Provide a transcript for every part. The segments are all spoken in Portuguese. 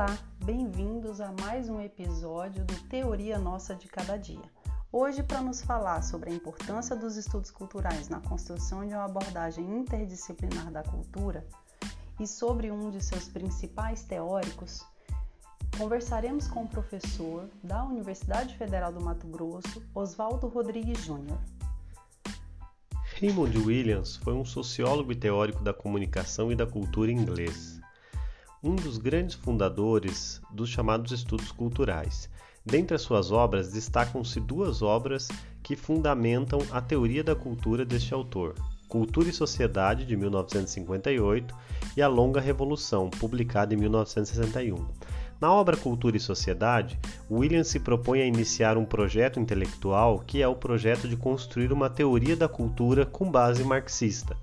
Olá, bem-vindos a mais um episódio do Teoria Nossa de Cada Dia. Hoje, para nos falar sobre a importância dos estudos culturais na construção de uma abordagem interdisciplinar da cultura e sobre um de seus principais teóricos, conversaremos com o professor da Universidade Federal do Mato Grosso, Oswaldo Rodrigues Júnior. Raymond Williams foi um sociólogo e teórico da comunicação e da cultura inglês um dos grandes fundadores dos chamados estudos culturais. Dentre as suas obras, destacam-se duas obras que fundamentam a teoria da cultura deste autor: Cultura e Sociedade, de 1958, e A Longa Revolução, publicada em 1961. Na obra Cultura e Sociedade, William se propõe a iniciar um projeto intelectual que é o projeto de construir uma teoria da cultura com base marxista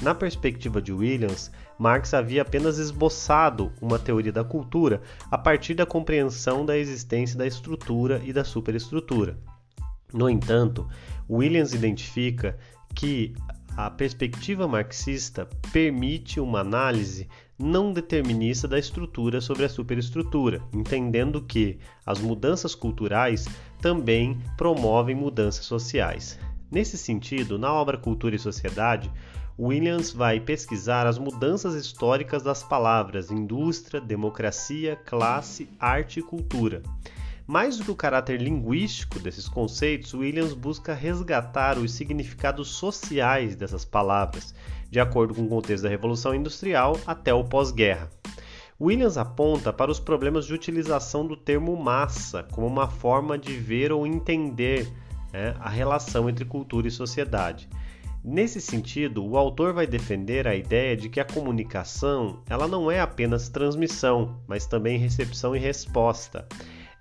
na perspectiva de Williams, Marx havia apenas esboçado uma teoria da cultura a partir da compreensão da existência da estrutura e da superestrutura. No entanto, Williams identifica que a perspectiva marxista permite uma análise não determinista da estrutura sobre a superestrutura, entendendo que as mudanças culturais também promovem mudanças sociais. Nesse sentido, na obra Cultura e Sociedade, Williams vai pesquisar as mudanças históricas das palavras indústria, democracia, classe, arte e cultura. Mais do que o caráter linguístico desses conceitos, Williams busca resgatar os significados sociais dessas palavras, de acordo com o contexto da Revolução Industrial até o pós-guerra. Williams aponta para os problemas de utilização do termo massa como uma forma de ver ou entender né, a relação entre cultura e sociedade. Nesse sentido, o autor vai defender a ideia de que a comunicação ela não é apenas transmissão, mas também recepção e resposta.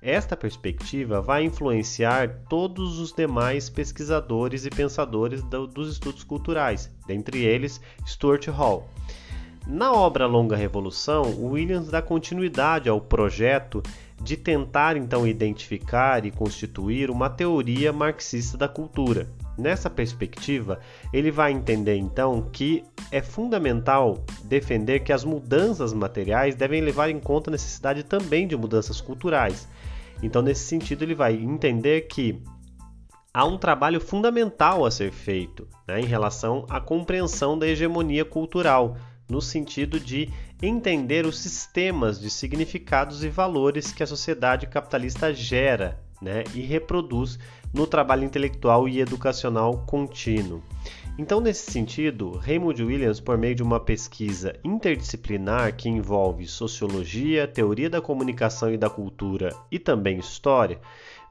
Esta perspectiva vai influenciar todos os demais pesquisadores e pensadores do, dos estudos culturais, dentre eles Stuart Hall. Na obra Longa Revolução, Williams dá continuidade ao projeto de tentar então identificar e constituir uma teoria marxista da cultura. Nessa perspectiva, ele vai entender então que é fundamental defender que as mudanças materiais devem levar em conta a necessidade também de mudanças culturais. Então, nesse sentido, ele vai entender que há um trabalho fundamental a ser feito né, em relação à compreensão da hegemonia cultural no sentido de entender os sistemas de significados e valores que a sociedade capitalista gera né, e reproduz no trabalho intelectual e educacional contínuo. Então, nesse sentido, Raymond Williams, por meio de uma pesquisa interdisciplinar que envolve sociologia, teoria da comunicação e da cultura e também história,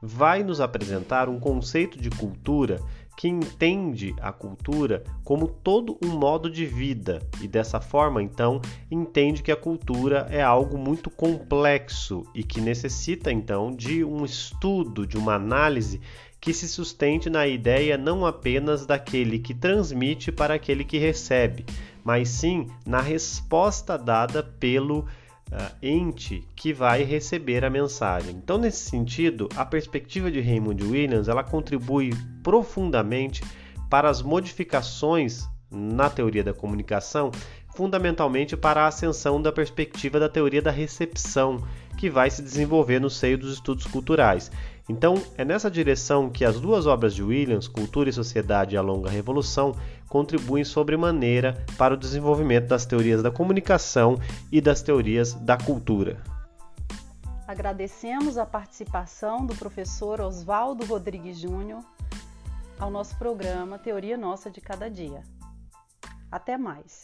vai nos apresentar um conceito de cultura que entende a cultura como todo um modo de vida. E dessa forma, então, entende que a cultura é algo muito complexo e que necessita então de um estudo, de uma análise que se sustente na ideia não apenas daquele que transmite para aquele que recebe, mas sim na resposta dada pelo uh, ente que vai receber a mensagem. Então, nesse sentido, a perspectiva de Raymond Williams ela contribui profundamente para as modificações na teoria da comunicação, fundamentalmente para a ascensão da perspectiva da teoria da recepção, que vai se desenvolver no seio dos estudos culturais. Então, é nessa direção que as duas obras de Williams, Cultura e Sociedade e a Longa Revolução, contribuem sobremaneira para o desenvolvimento das teorias da comunicação e das teorias da cultura. Agradecemos a participação do professor Oswaldo Rodrigues Júnior ao nosso programa Teoria Nossa de Cada Dia. Até mais!